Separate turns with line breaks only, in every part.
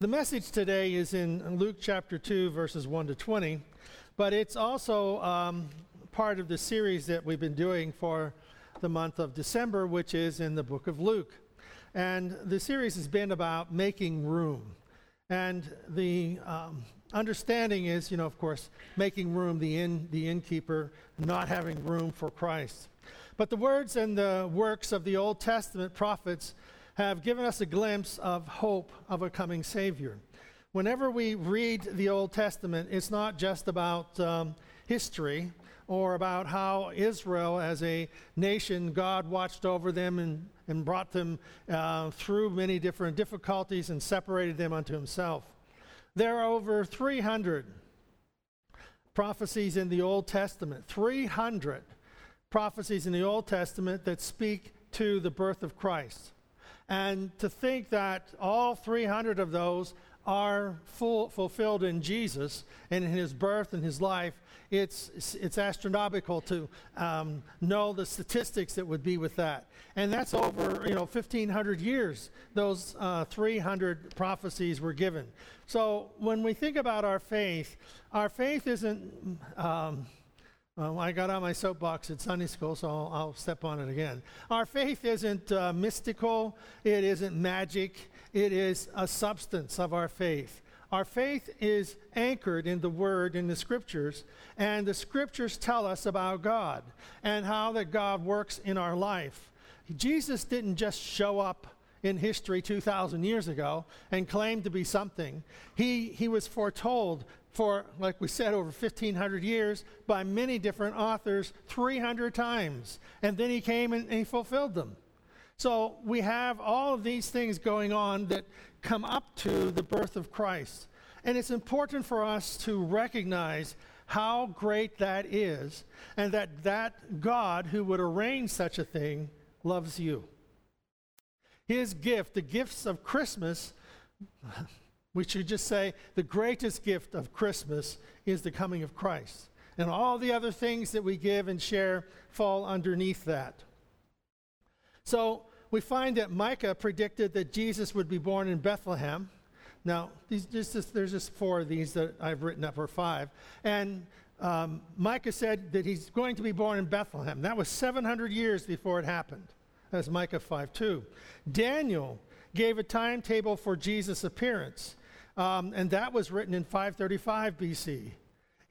The message today is in Luke chapter 2, verses 1 to 20, but it's also um, part of the series that we've been doing for the month of December, which is in the book of Luke. And the series has been about making room. And the um, understanding is, you know, of course, making room, the, inn, the innkeeper not having room for Christ. But the words and the works of the Old Testament prophets have given us a glimpse of hope of a coming Savior. Whenever we read the Old Testament, it's not just about um, history or about how Israel, as a nation, God watched over them and, and brought them uh, through many different difficulties and separated them unto Himself. There are over 300 prophecies in the Old Testament, 300 prophecies in the Old Testament that speak to the birth of Christ. And to think that all 300 of those are full, fulfilled in Jesus and in his birth and his life, it's, it's astronomical to um, know the statistics that would be with that. And that's over, you know, 1,500 years those uh, 300 prophecies were given. So when we think about our faith, our faith isn't. Um, well, I got on my soapbox at Sunday school, so I'll, I'll step on it again. Our faith isn't uh, mystical, it isn't magic, it is a substance of our faith. Our faith is anchored in the Word, in the Scriptures, and the Scriptures tell us about God and how that God works in our life. Jesus didn't just show up in history 2,000 years ago and claim to be something. He, he was foretold for, like we said, over 1,500 years by many different authors 300 times. And then he came and, and he fulfilled them. So we have all of these things going on that come up to the birth of Christ. And it's important for us to recognize how great that is and that that God who would arrange such a thing loves you. His gift, the gifts of Christmas, we should just say the greatest gift of Christmas is the coming of Christ. And all the other things that we give and share fall underneath that. So we find that Micah predicted that Jesus would be born in Bethlehem. Now, these, just, there's just four of these that I've written up, or five. And um, Micah said that he's going to be born in Bethlehem. That was 700 years before it happened. That's Micah 5 2. Daniel gave a timetable for Jesus' appearance. Um, and that was written in 535 BC.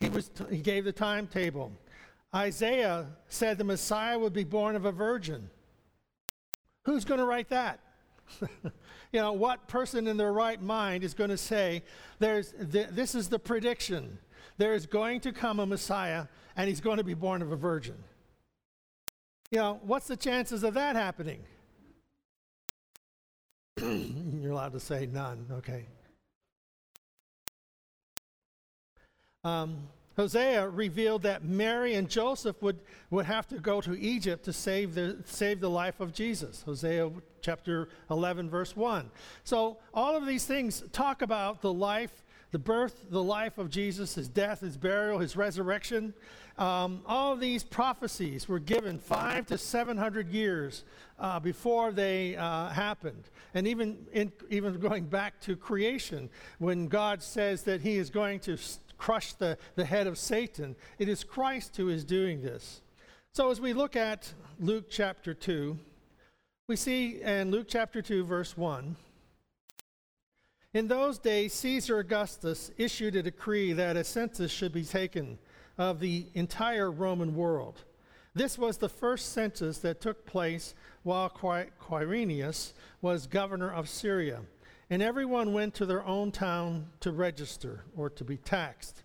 He, was t- he gave the timetable. Isaiah said the Messiah would be born of a virgin. Who's going to write that? you know, what person in their right mind is going to say, there's th- this is the prediction. There is going to come a Messiah, and he's going to be born of a virgin. You know, what's the chances of that happening? You're allowed to say none, okay. Um, Hosea revealed that Mary and Joseph would, would have to go to Egypt to save the, save the life of Jesus. Hosea chapter 11, verse 1. So, all of these things talk about the life, the birth, the life of Jesus, his death, his burial, his resurrection. Um, all of these prophecies were given five to 700 years uh, before they uh, happened. And even, in, even going back to creation, when God says that he is going to crush the, the head of Satan. It is Christ who is doing this. So as we look at Luke chapter 2, we see in Luke chapter 2, verse 1 In those days, Caesar Augustus issued a decree that a census should be taken of the entire Roman world. This was the first census that took place while Quirinius was governor of Syria and everyone went to their own town to register or to be taxed.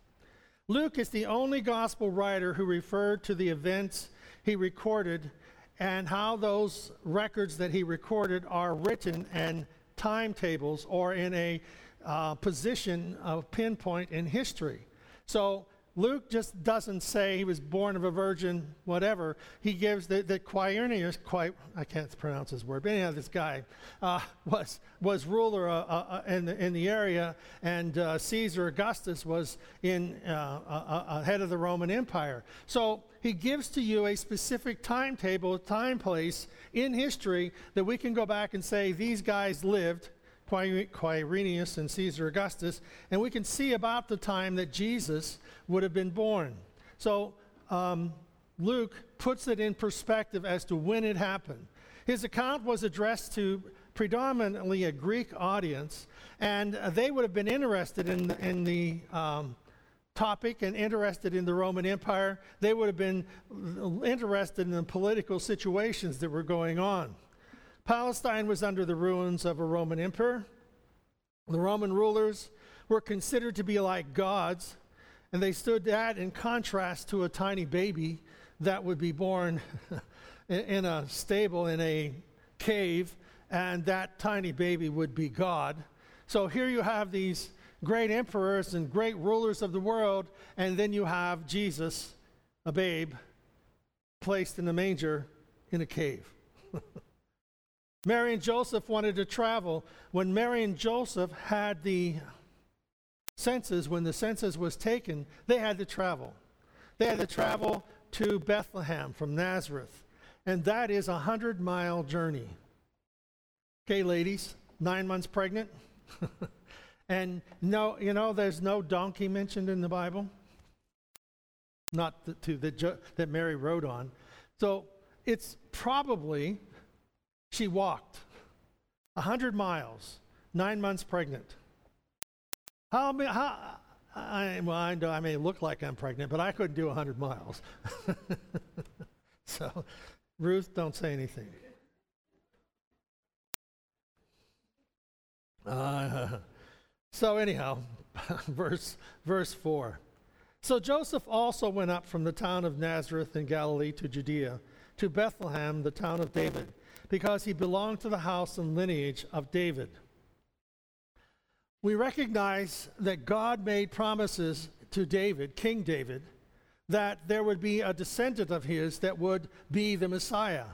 Luke is the only gospel writer who referred to the events he recorded and how those records that he recorded are written in timetables or in a uh, position of pinpoint in history. So Luke just doesn't say he was born of a virgin, whatever. He gives that the Quirinius, quite, I can't pronounce his word, but anyhow, this guy uh, was, was ruler uh, uh, uh, in, the, in the area, and uh, Caesar Augustus was in uh, head of the Roman Empire. So he gives to you a specific timetable, time place in history that we can go back and say these guys lived Quirinius and Caesar Augustus, and we can see about the time that Jesus would have been born. So um, Luke puts it in perspective as to when it happened. His account was addressed to predominantly a Greek audience, and they would have been interested in, in the um, topic and interested in the Roman Empire. They would have been interested in the political situations that were going on. Palestine was under the ruins of a Roman emperor. The Roman rulers were considered to be like gods, and they stood that in contrast to a tiny baby that would be born in a stable in a cave, and that tiny baby would be God. So here you have these great emperors and great rulers of the world, and then you have Jesus, a babe, placed in a manger in a cave. Mary and Joseph wanted to travel. When Mary and Joseph had the census, when the census was taken, they had to travel. They had to travel to Bethlehem from Nazareth. And that is a hundred mile journey. Okay, ladies, nine months pregnant. and no, you know, there's no donkey mentioned in the Bible. Not the, to the, that Mary rode on. So it's probably she walked a hundred miles, nine months pregnant. How, how I, well, I, I may look like I'm pregnant, but I couldn't do 100 miles. so, Ruth, don't say anything. Uh, so, anyhow, verse, verse 4. So Joseph also went up from the town of Nazareth in Galilee to Judea, to Bethlehem, the town of David, because he belonged to the house and lineage of David we recognize that God made promises to David, King David, that there would be a descendant of his that would be the Messiah.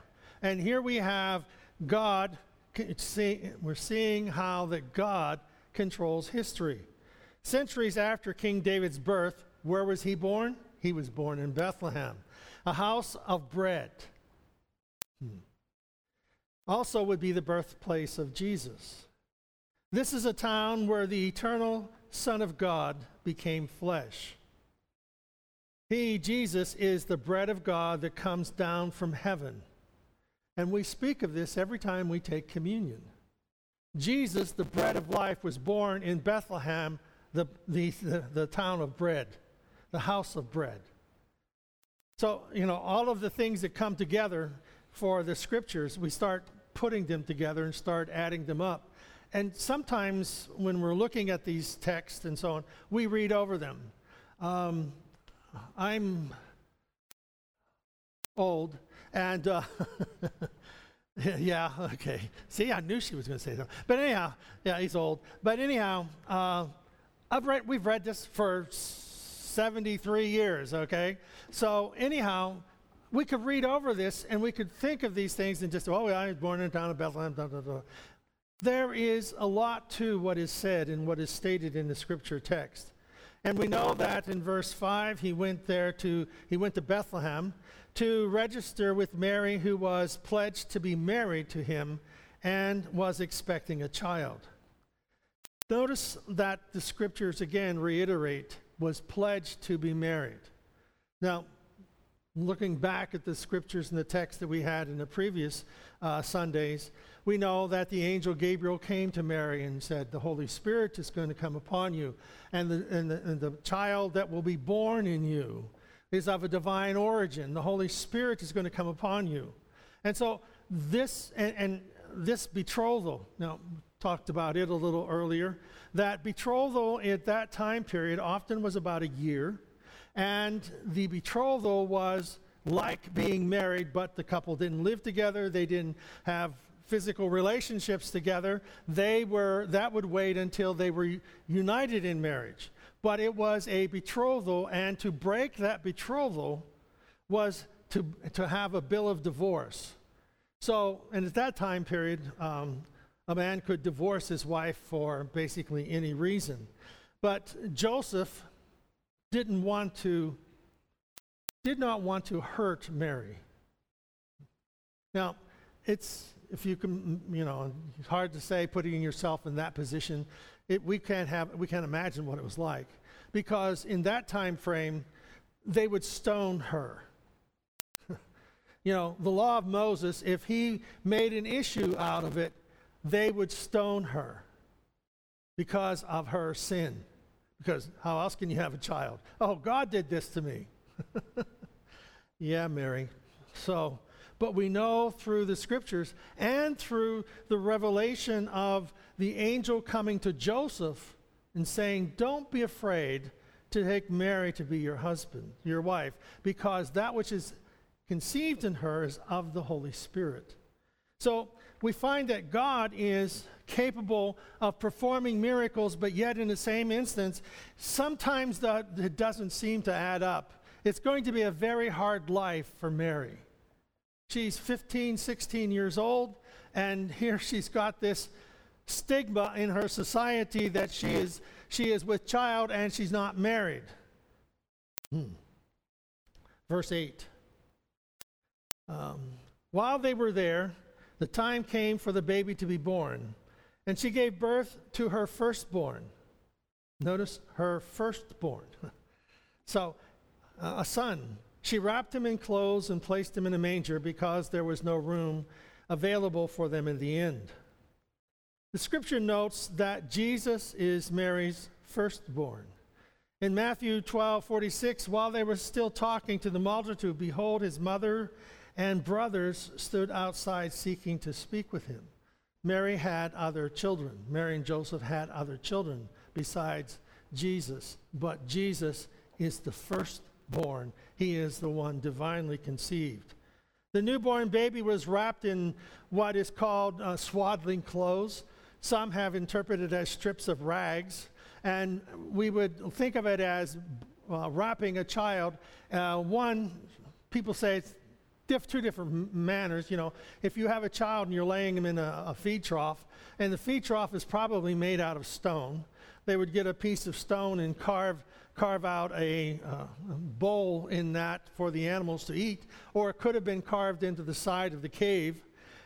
And here we have God, we're seeing how that God controls history. Centuries after King David's birth, where was he born? He was born in Bethlehem, a house of bread. Hmm. Also would be the birthplace of Jesus. This is a town where the eternal Son of God became flesh. He, Jesus, is the bread of God that comes down from heaven. And we speak of this every time we take communion. Jesus, the bread of life, was born in Bethlehem, the, the, the, the town of bread, the house of bread. So, you know, all of the things that come together for the scriptures, we start putting them together and start adding them up. And sometimes when we're looking at these texts and so on, we read over them. Um, I'm old, and uh, yeah, okay. See, I knew she was going to say that. But anyhow, yeah, he's old. But anyhow, uh, I've read, we've read this for 73 years, okay? So anyhow, we could read over this and we could think of these things and just, oh, I was born in the town of Bethlehem. There is a lot to what is said and what is stated in the scripture text. And we know that in verse 5 he went there to he went to Bethlehem to register with Mary who was pledged to be married to him and was expecting a child. Notice that the scriptures again reiterate was pledged to be married. Now, looking back at the scriptures and the text that we had in the previous uh, Sundays, we know that the angel Gabriel came to Mary and said, The Holy Spirit is going to come upon you, and the, and the, and the child that will be born in you is of a divine origin. The Holy Spirit is going to come upon you. And so, this and, and this betrothal, now, talked about it a little earlier, that betrothal at that time period often was about a year, and the betrothal was like being married, but the couple didn't live together, they didn't have physical relationships together, they were, that would wait until they were united in marriage. But it was a betrothal, and to break that betrothal was to, to have a bill of divorce. So, and at that time period, um, a man could divorce his wife for basically any reason. But Joseph didn't want to, did not want to hurt Mary. Now, it's if you can, you know, it's hard to say putting yourself in that position. It, we can't have, we can't imagine what it was like, because in that time frame, they would stone her. you know, the law of Moses, if he made an issue out of it, they would stone her because of her sin. Because how else can you have a child? Oh, God did this to me. yeah, Mary. So, but we know through the scriptures and through the revelation of the angel coming to Joseph and saying, Don't be afraid to take Mary to be your husband, your wife, because that which is conceived in her is of the Holy Spirit. So we find that God is capable of performing miracles, but yet in the same instance, sometimes that it doesn't seem to add up. It's going to be a very hard life for Mary. She's 15, 16 years old, and here she's got this stigma in her society that she is, she is with child and she's not married. Hmm. Verse 8. Um, while they were there, the time came for the baby to be born, and she gave birth to her firstborn. Notice her firstborn. so, uh, a son. She wrapped him in clothes and placed him in a manger because there was no room available for them in the inn. The scripture notes that Jesus is Mary's firstborn. In Matthew 12 46, while they were still talking to the multitude, behold, his mother and brothers stood outside seeking to speak with him. Mary had other children. Mary and Joseph had other children besides Jesus, but Jesus is the firstborn. He is the one divinely conceived. The newborn baby was wrapped in what is called uh, swaddling clothes. Some have interpreted as strips of rags, and we would think of it as uh, wrapping a child. Uh, one, people say it's diff, two different manners. You know, if you have a child and you're laying him in a, a feed trough, and the feed trough is probably made out of stone, they would get a piece of stone and carve carve out a uh, bowl in that for the animals to eat, or it could have been carved into the side of the cave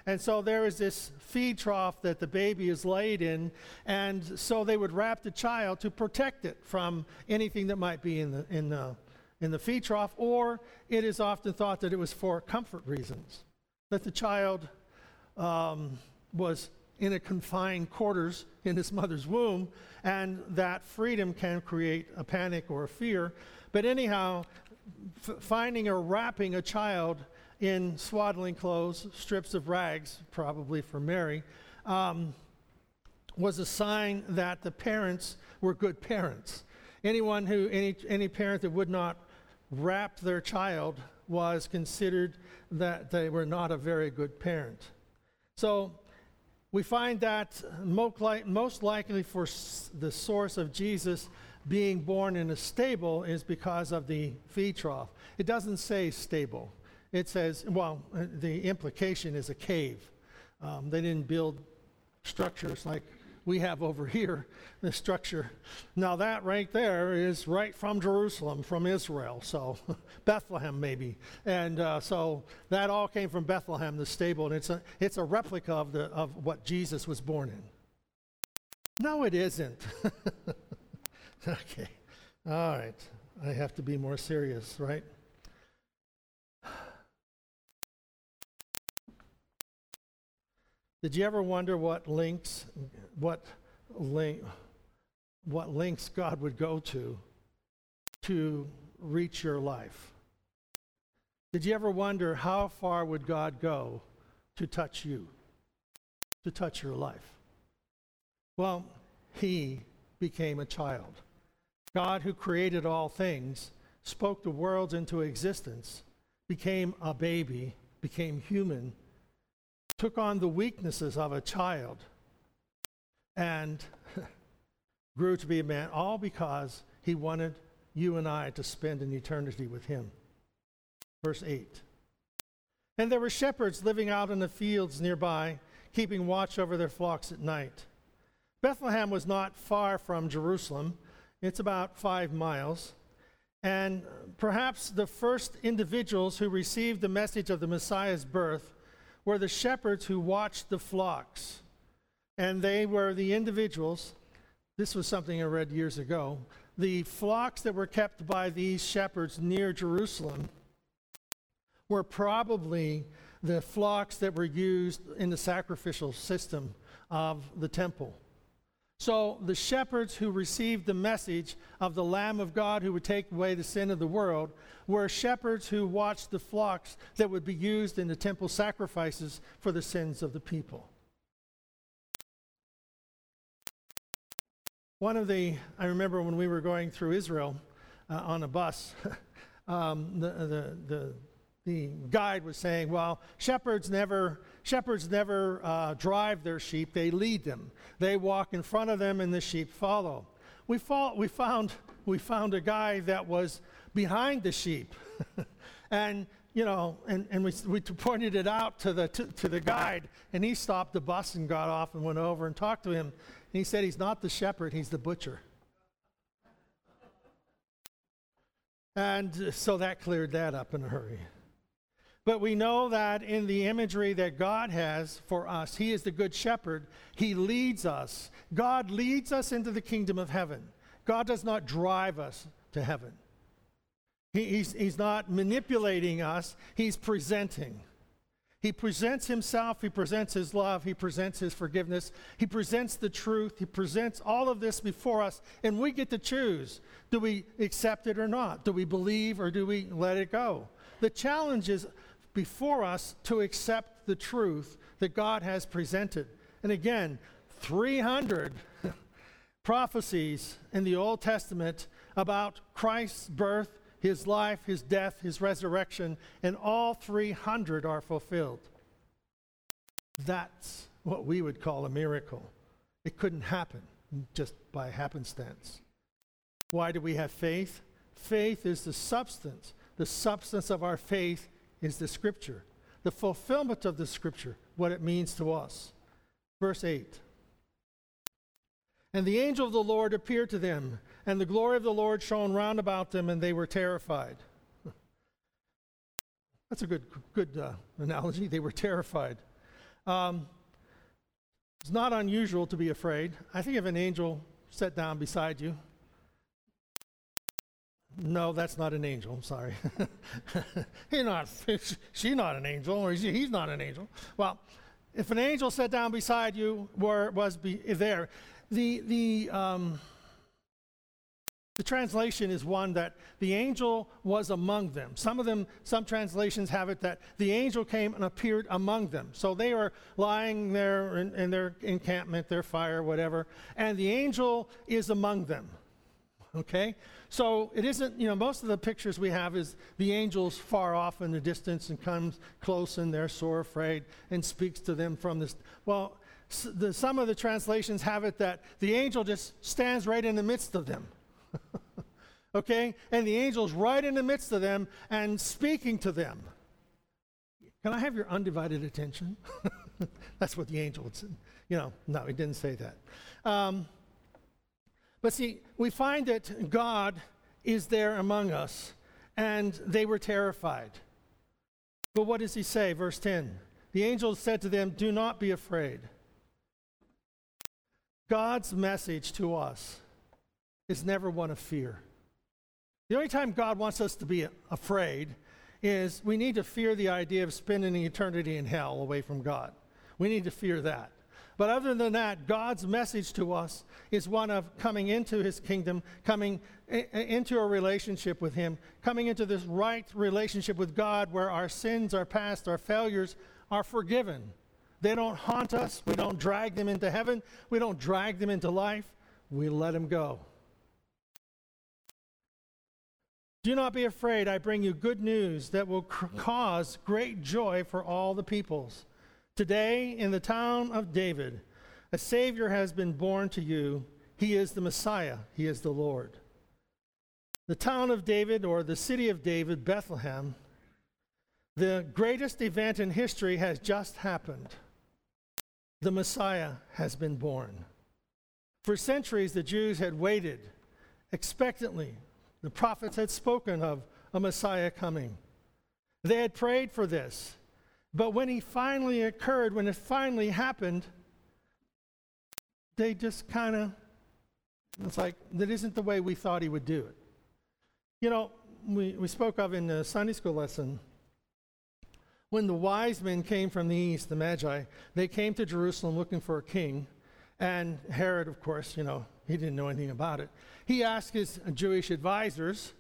and so there is this feed trough that the baby is laid in, and so they would wrap the child to protect it from anything that might be in the, in the, in the feed trough, or it is often thought that it was for comfort reasons, that the child um, was in a confined quarters in his mother's womb, and that freedom can create a panic or a fear. But anyhow, f- finding or wrapping a child in swaddling clothes, strips of rags, probably for Mary, um, was a sign that the parents were good parents. Anyone who, any, any parent that would not wrap their child was considered that they were not a very good parent. So we find that most likely for the source of Jesus being born in a stable is because of the feed trough. It doesn't say stable it says, well, the implication is a cave. Um, they didn't build structures like we have over here, this structure. Now, that right there is right from Jerusalem, from Israel, so Bethlehem maybe. And uh, so that all came from Bethlehem, the stable, and it's a, it's a replica of, the, of what Jesus was born in. No, it isn't. okay, all right. I have to be more serious, right? Did you ever wonder what links, what link, what links God would go to to reach your life? Did you ever wonder how far would God go to touch you, to touch your life? Well, he became a child. God, who created all things, spoke the worlds into existence, became a baby, became human, took on the weaknesses of a child and grew to be a man, all because he wanted you and I to spend an eternity with him. Verse 8. And there were shepherds living out in the fields nearby, keeping watch over their flocks at night. Bethlehem was not far from Jerusalem, it's about five miles. And perhaps the first individuals who received the message of the Messiah's birth were the shepherds who watched the flocks. And they were the individuals. This was something I read years ago. The flocks that were kept by these shepherds near Jerusalem were probably the flocks that were used in the sacrificial system of the temple. So the shepherds who received the message of the Lamb of God who would take away the sin of the world were shepherds who watched the flocks that would be used in the temple sacrifices for the sins of the people. One of the, I remember when we were going through Israel uh, on a bus, um, the, the, the the guide was saying, well, shepherds never, shepherds never uh, drive their sheep, they lead them. They walk in front of them and the sheep follow. We, fall, we, found, we found a guy that was behind the sheep. and, you know, and, and we, we pointed it out to the, to, to the guide, and he stopped the bus and got off and went over and talked to him. And he said he's not the shepherd, he's the butcher. And so that cleared that up in a hurry. But we know that in the imagery that God has for us, He is the good shepherd. He leads us. God leads us into the kingdom of heaven. God does not drive us to heaven. He, he's, he's not manipulating us, He's presenting. He presents Himself, He presents His love, He presents His forgiveness, He presents the truth, He presents all of this before us, and we get to choose. Do we accept it or not? Do we believe or do we let it go? The challenge is before us to accept the truth that God has presented. And again, 300 prophecies in the Old Testament about Christ's birth, his life, his death, his resurrection, and all 300 are fulfilled. That's what we would call a miracle. It couldn't happen just by happenstance. Why do we have faith? Faith is the substance. The substance of our faith is the scripture, the fulfillment of the scripture, what it means to us. Verse 8 And the angel of the Lord appeared to them, and the glory of the Lord shone round about them, and they were terrified. That's a good, good uh, analogy. They were terrified. Um, it's not unusual to be afraid. I think if an angel sat down beside you no, that's not an angel. I'm sorry. he's not, she's not an angel, or he's not an angel. Well, if an angel sat down beside you, were, was be, there, the, the, um, the translation is one that the angel was among them. Some of them, some translations have it that the angel came and appeared among them. So they were lying there in, in their encampment, their fire, whatever, and the angel is among them. Okay? So it isn't, you know, most of the pictures we have is the angels far off in the distance and comes close and they're sore afraid and speaks to them from this. Well, the, some of the translations have it that the angel just stands right in the midst of them. okay? And the angel's right in the midst of them and speaking to them. Can I have your undivided attention? That's what the angel would say. You know, no, he didn't say that. Um, but see, we find that God is there among us, and they were terrified. But what does he say? Verse 10 The angel said to them, Do not be afraid. God's message to us is never one of fear. The only time God wants us to be afraid is we need to fear the idea of spending eternity in hell away from God. We need to fear that. But other than that, God's message to us is one of coming into his kingdom, coming into a relationship with him, coming into this right relationship with God where our sins, our past, our failures are forgiven. They don't haunt us. We don't drag them into heaven. We don't drag them into life. We let them go. Do not be afraid. I bring you good news that will cr- cause great joy for all the peoples. Today, in the town of David, a Savior has been born to you. He is the Messiah, He is the Lord. The town of David, or the city of David, Bethlehem, the greatest event in history has just happened. The Messiah has been born. For centuries, the Jews had waited expectantly. The prophets had spoken of a Messiah coming. They had prayed for this. But when he finally occurred, when it finally happened, they just kind of, it's like, that isn't the way we thought he would do it. You know, we, we spoke of in the Sunday school lesson, when the wise men came from the east, the Magi, they came to Jerusalem looking for a king. And Herod, of course, you know, he didn't know anything about it. He asked his Jewish advisors,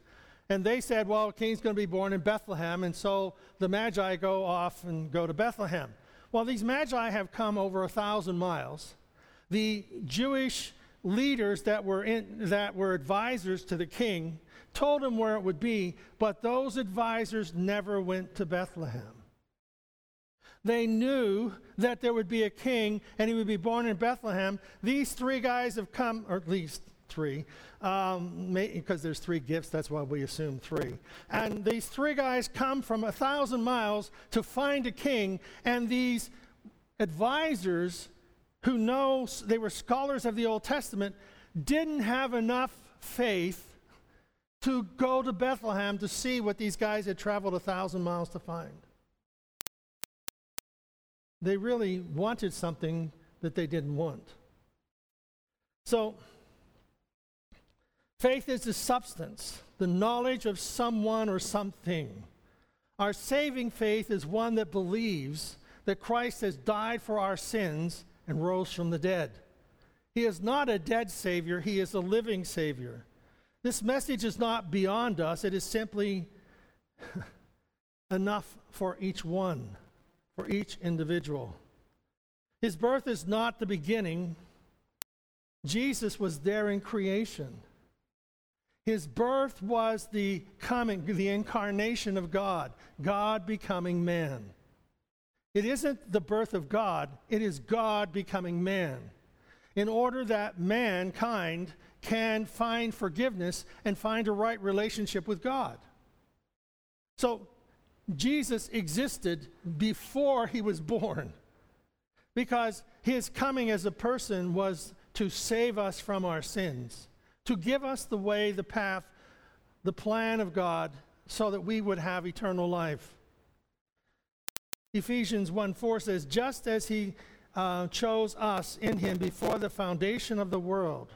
and they said, well, a king's going to be born in Bethlehem. And so the Magi go off and go to Bethlehem. Well, these Magi have come over a thousand miles. The Jewish leaders that were, in, that were advisors to the king told him where it would be, but those advisors never went to Bethlehem. They knew that there would be a king and he would be born in Bethlehem. These three guys have come, or at least three, um, because there's three gifts, that's why we assume three. And these three guys come from a thousand miles to find a king, and these advisors who know they were scholars of the Old Testament didn't have enough faith to go to Bethlehem to see what these guys had traveled a thousand miles to find. They really wanted something that they didn't want. So, faith is the substance, the knowledge of someone or something. Our saving faith is one that believes that Christ has died for our sins and rose from the dead. He is not a dead Savior, He is a living Savior. This message is not beyond us, it is simply enough for each one, for each individual. His birth is not the beginning, Jesus was there in creation. His birth was the coming, the incarnation of God, God becoming man. It isn't the birth of God, it is God becoming man. In order that mankind can find forgiveness and find a right relationship with God. So, Jesus existed before he was born because his coming as a person was to save us from our sins, to give us the way, the path, the plan of God so that we would have eternal life. Ephesians 1 4 says, Just as he uh, chose us in him before the foundation of the world,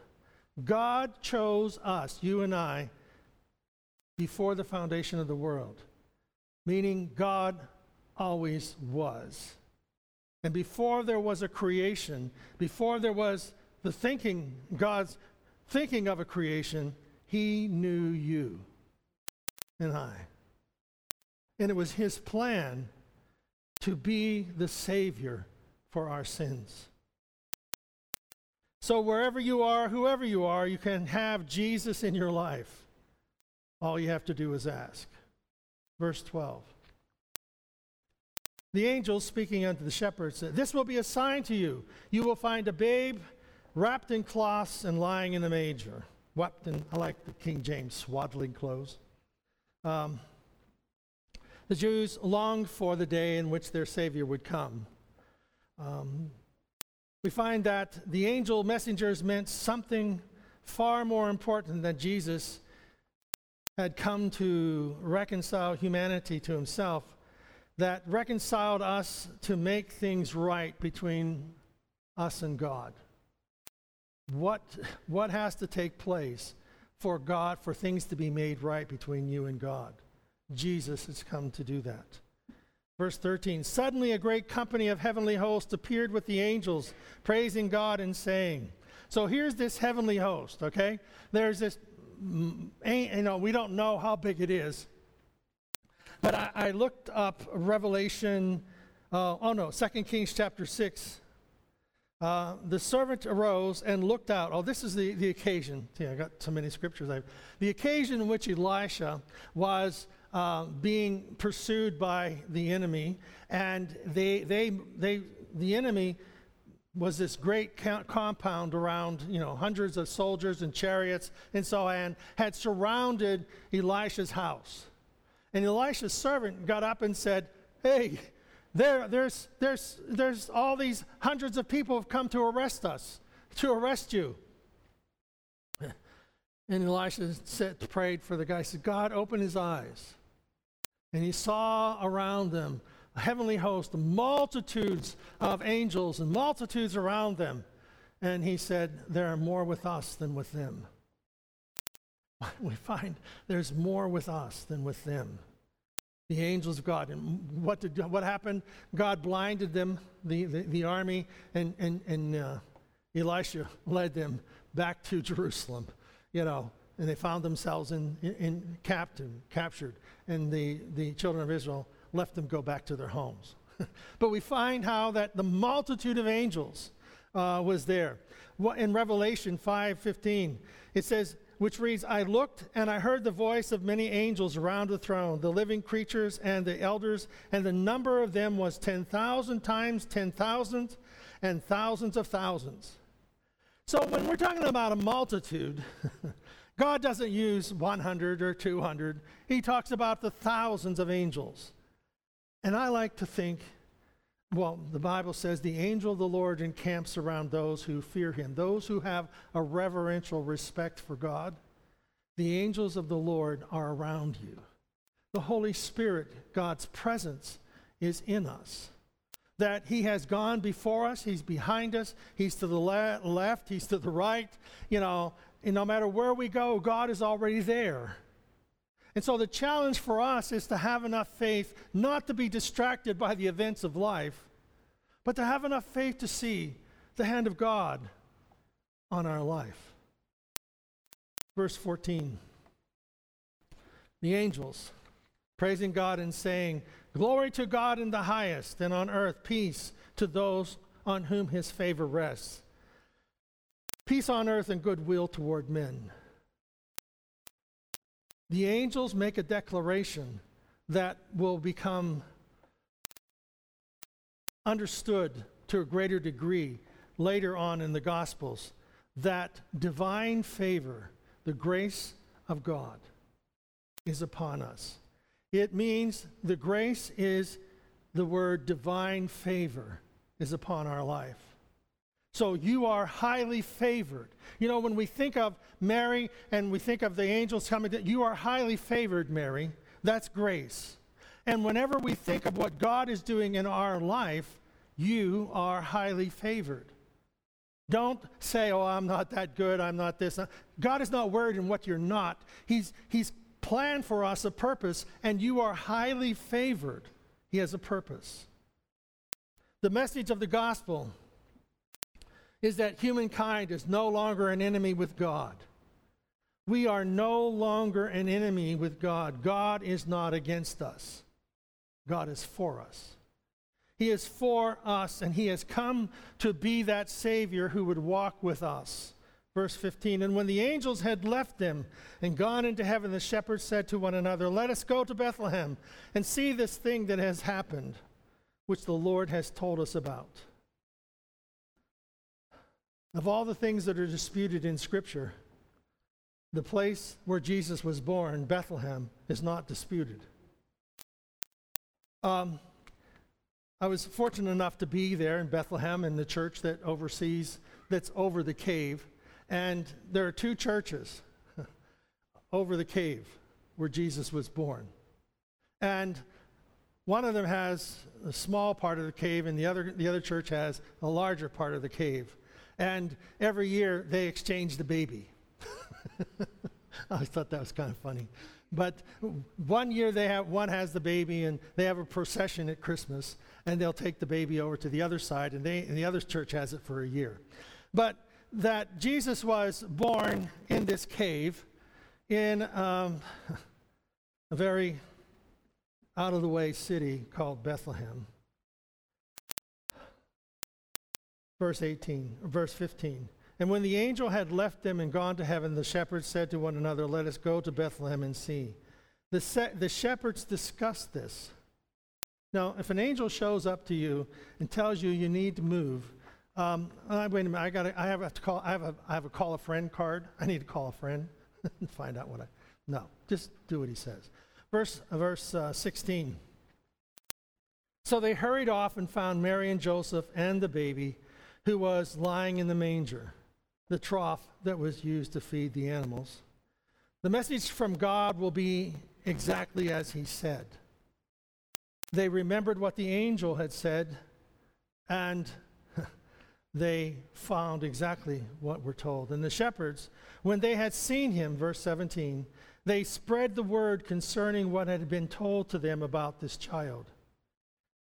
God chose us, you and I, before the foundation of the world. Meaning, God always was. And before there was a creation, before there was the thinking, God's thinking of a creation, He knew you and I. And it was His plan to be the Savior for our sins. So, wherever you are, whoever you are, you can have Jesus in your life. All you have to do is ask. Verse 12. The angel speaking unto the shepherds said, This will be a sign to you. You will find a babe wrapped in cloths and lying in a manger. Wrapped in, I like the King James swaddling clothes. Um, the Jews longed for the day in which their Savior would come. Um, we find that the angel messengers meant something far more important than Jesus had come to reconcile humanity to himself, that reconciled us to make things right between us and God. What, what has to take place for God, for things to be made right between you and God? Jesus has come to do that. Verse 13 Suddenly a great company of heavenly hosts appeared with the angels, praising God and saying, So here's this heavenly host, okay? There's this, mm, you know, we don't know how big it is. But I, I looked up Revelation, uh, oh no, 2 Kings chapter 6. Uh, the servant arose and looked out. Oh, this is the, the occasion. I got so many scriptures. I've, the occasion in which Elisha was uh, being pursued by the enemy, and they, they, they, the enemy was this great compound around, you know, hundreds of soldiers and chariots and so on, had surrounded Elisha's house. And Elisha's servant got up and said, Hey, there, there's, there's, there's all these hundreds of people have come to arrest us, to arrest you. And Elisha said, prayed for the guy, said, God, open his eyes. And he saw around them a heavenly host, multitudes of angels and multitudes around them. And he said, There are more with us than with them. We find there's more with us than with them. The angels of God. And what, did, what happened? God blinded them, the, the, the army, and, and, and uh, Elisha led them back to Jerusalem, you know, and they found themselves in, in, in captive, captured. And the, the children of Israel left them go back to their homes. but we find how that the multitude of angels uh, was there. What, In Revelation 5:15, it says, which reads, I looked and I heard the voice of many angels around the throne, the living creatures and the elders, and the number of them was 10,000 times 10,000 and thousands of thousands. So when we're talking about a multitude, God doesn't use 100 or 200. He talks about the thousands of angels. And I like to think, well, the Bible says the angel of the Lord encamps around those who fear him, those who have a reverential respect for God. The angels of the Lord are around you. The Holy Spirit, God's presence, is in us. That He has gone before us, He's behind us, He's to the le- left, He's to the right. You know, and no matter where we go, God is already there. And so the challenge for us is to have enough faith not to be distracted by the events of life, but to have enough faith to see the hand of God on our life. Verse 14 The angels praising God and saying, Glory to God in the highest, and on earth peace to those on whom his favor rests. Peace on earth and goodwill toward men the angels make a declaration that will become understood to a greater degree later on in the Gospels that divine favor, the grace of God, is upon us. It means the grace is the word divine favor is upon our life. So you are highly favored. You know, when we think of Mary and we think of the angels coming, to, you are highly favored, Mary. That's grace. And whenever we think of what God is doing in our life, you are highly favored. Don't say, oh, I'm not that good, I'm not this. God is not worried in what you're not. He's, he's planned for us a purpose, and you are highly favored. He has a purpose. The message of the gospel is that humankind is no longer an enemy with God. We are no longer an enemy with God. God is not against us, God is for us. He is for us, and He has come to be that Savior who would walk with us. Verse 15 And when the angels had left them and gone into heaven, the shepherds said to one another, Let us go to Bethlehem and see this thing that has happened, which the Lord has told us about. Of all the things that are disputed in Scripture, the place where Jesus was born, Bethlehem, is not disputed. Um, I was fortunate enough to be there in Bethlehem in the church that oversees, that's over the cave. And there are two churches over the cave where Jesus was born. And one of them has a small part of the cave, and the other, the other church has a larger part of the cave. And every year they exchange the baby. I thought that was kind of funny. But one year they have one has the baby and they have a procession at Christmas and they'll take the baby over to the other side and they and the other church has it for a year. But that Jesus was born in this cave in um, a very out of the way city called Bethlehem. Verse 18, verse 15. And when the angel had left them and gone to heaven, the shepherds said to one another, Let us go to Bethlehem and see. The, se- the shepherds discussed this. Now, if an angel shows up to you and tells you you need to move, um, uh, wait a minute, I, gotta, I, have to call, I, have a, I have a call a friend card. I need to call a friend and find out what I. No, just do what he says. Verse, verse uh, 16. So they hurried off and found Mary and Joseph and the baby who was lying in the manger, the trough that was used to feed the animals. The message from God will be exactly as he said. They remembered what the angel had said, and they found exactly what we're told. And the shepherds, when they had seen him, verse 17, they spread the word concerning what had been told to them about this child.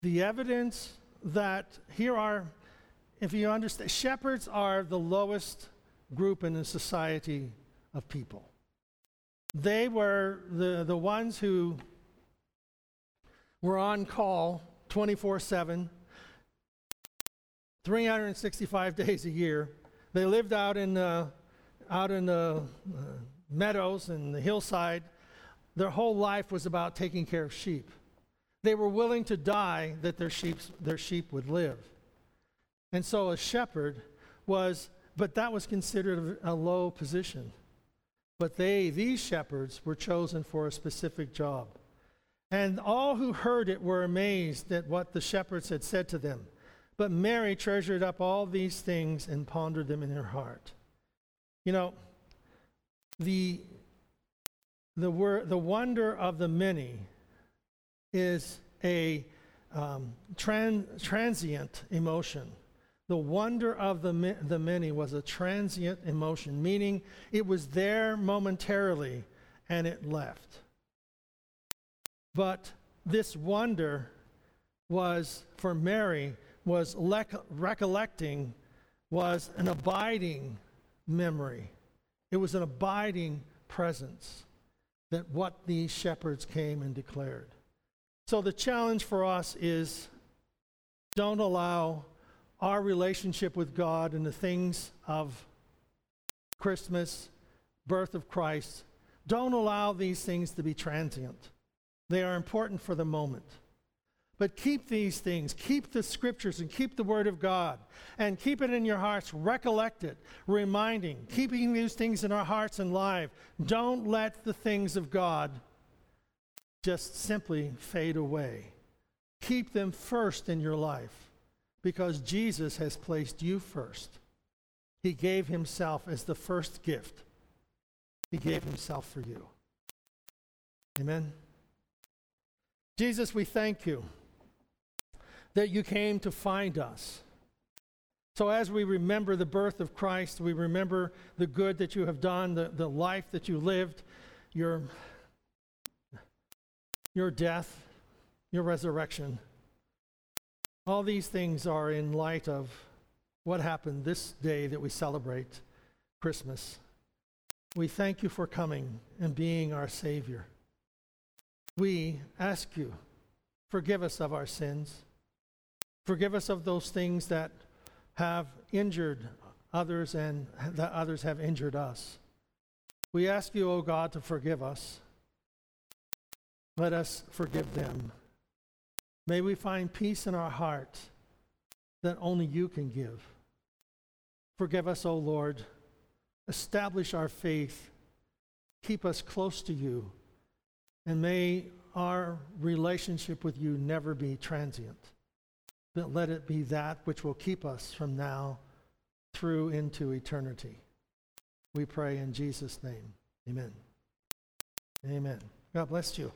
The evidence that here are, if you understand, shepherds are the lowest group in the society of people. They were the, the ones who were on call 24 7, 365 days a year. They lived out in the, out in the uh, meadows and the hillside. Their whole life was about taking care of sheep. They were willing to die that their their sheep would live. And so a shepherd was, but that was considered a low position. But they, these shepherds, were chosen for a specific job. And all who heard it were amazed at what the shepherds had said to them. But Mary treasured up all these things and pondered them in her heart. You know, the, the, the wonder of the many is a um, tran- transient emotion. The wonder of the, the many was a transient emotion, meaning it was there momentarily and it left. But this wonder was, for Mary, was le- recollecting, was an abiding memory. It was an abiding presence that what these shepherds came and declared. So the challenge for us is don't allow our relationship with God and the things of Christmas, birth of Christ, don't allow these things to be transient. They are important for the moment. But keep these things, keep the scriptures and keep the word of God and keep it in your hearts. Recollect it, reminding, keeping these things in our hearts and life. Don't let the things of God just simply fade away. Keep them first in your life because Jesus has placed you first. He gave himself as the first gift, He gave himself for you. Amen. Jesus, we thank you that you came to find us. So, as we remember the birth of Christ, we remember the good that you have done, the, the life that you lived, your, your death, your resurrection. All these things are in light of what happened this day that we celebrate Christmas. We thank you for coming and being our Savior. We ask you, forgive us of our sins. Forgive us of those things that have injured others and that others have injured us. We ask you, O oh God, to forgive us. Let us forgive them. May we find peace in our heart that only you can give. Forgive us, O Lord. Establish our faith. Keep us close to you. And may our relationship with you never be transient but let it be that which will keep us from now through into eternity. We pray in Jesus' name. Amen. Amen. God bless you.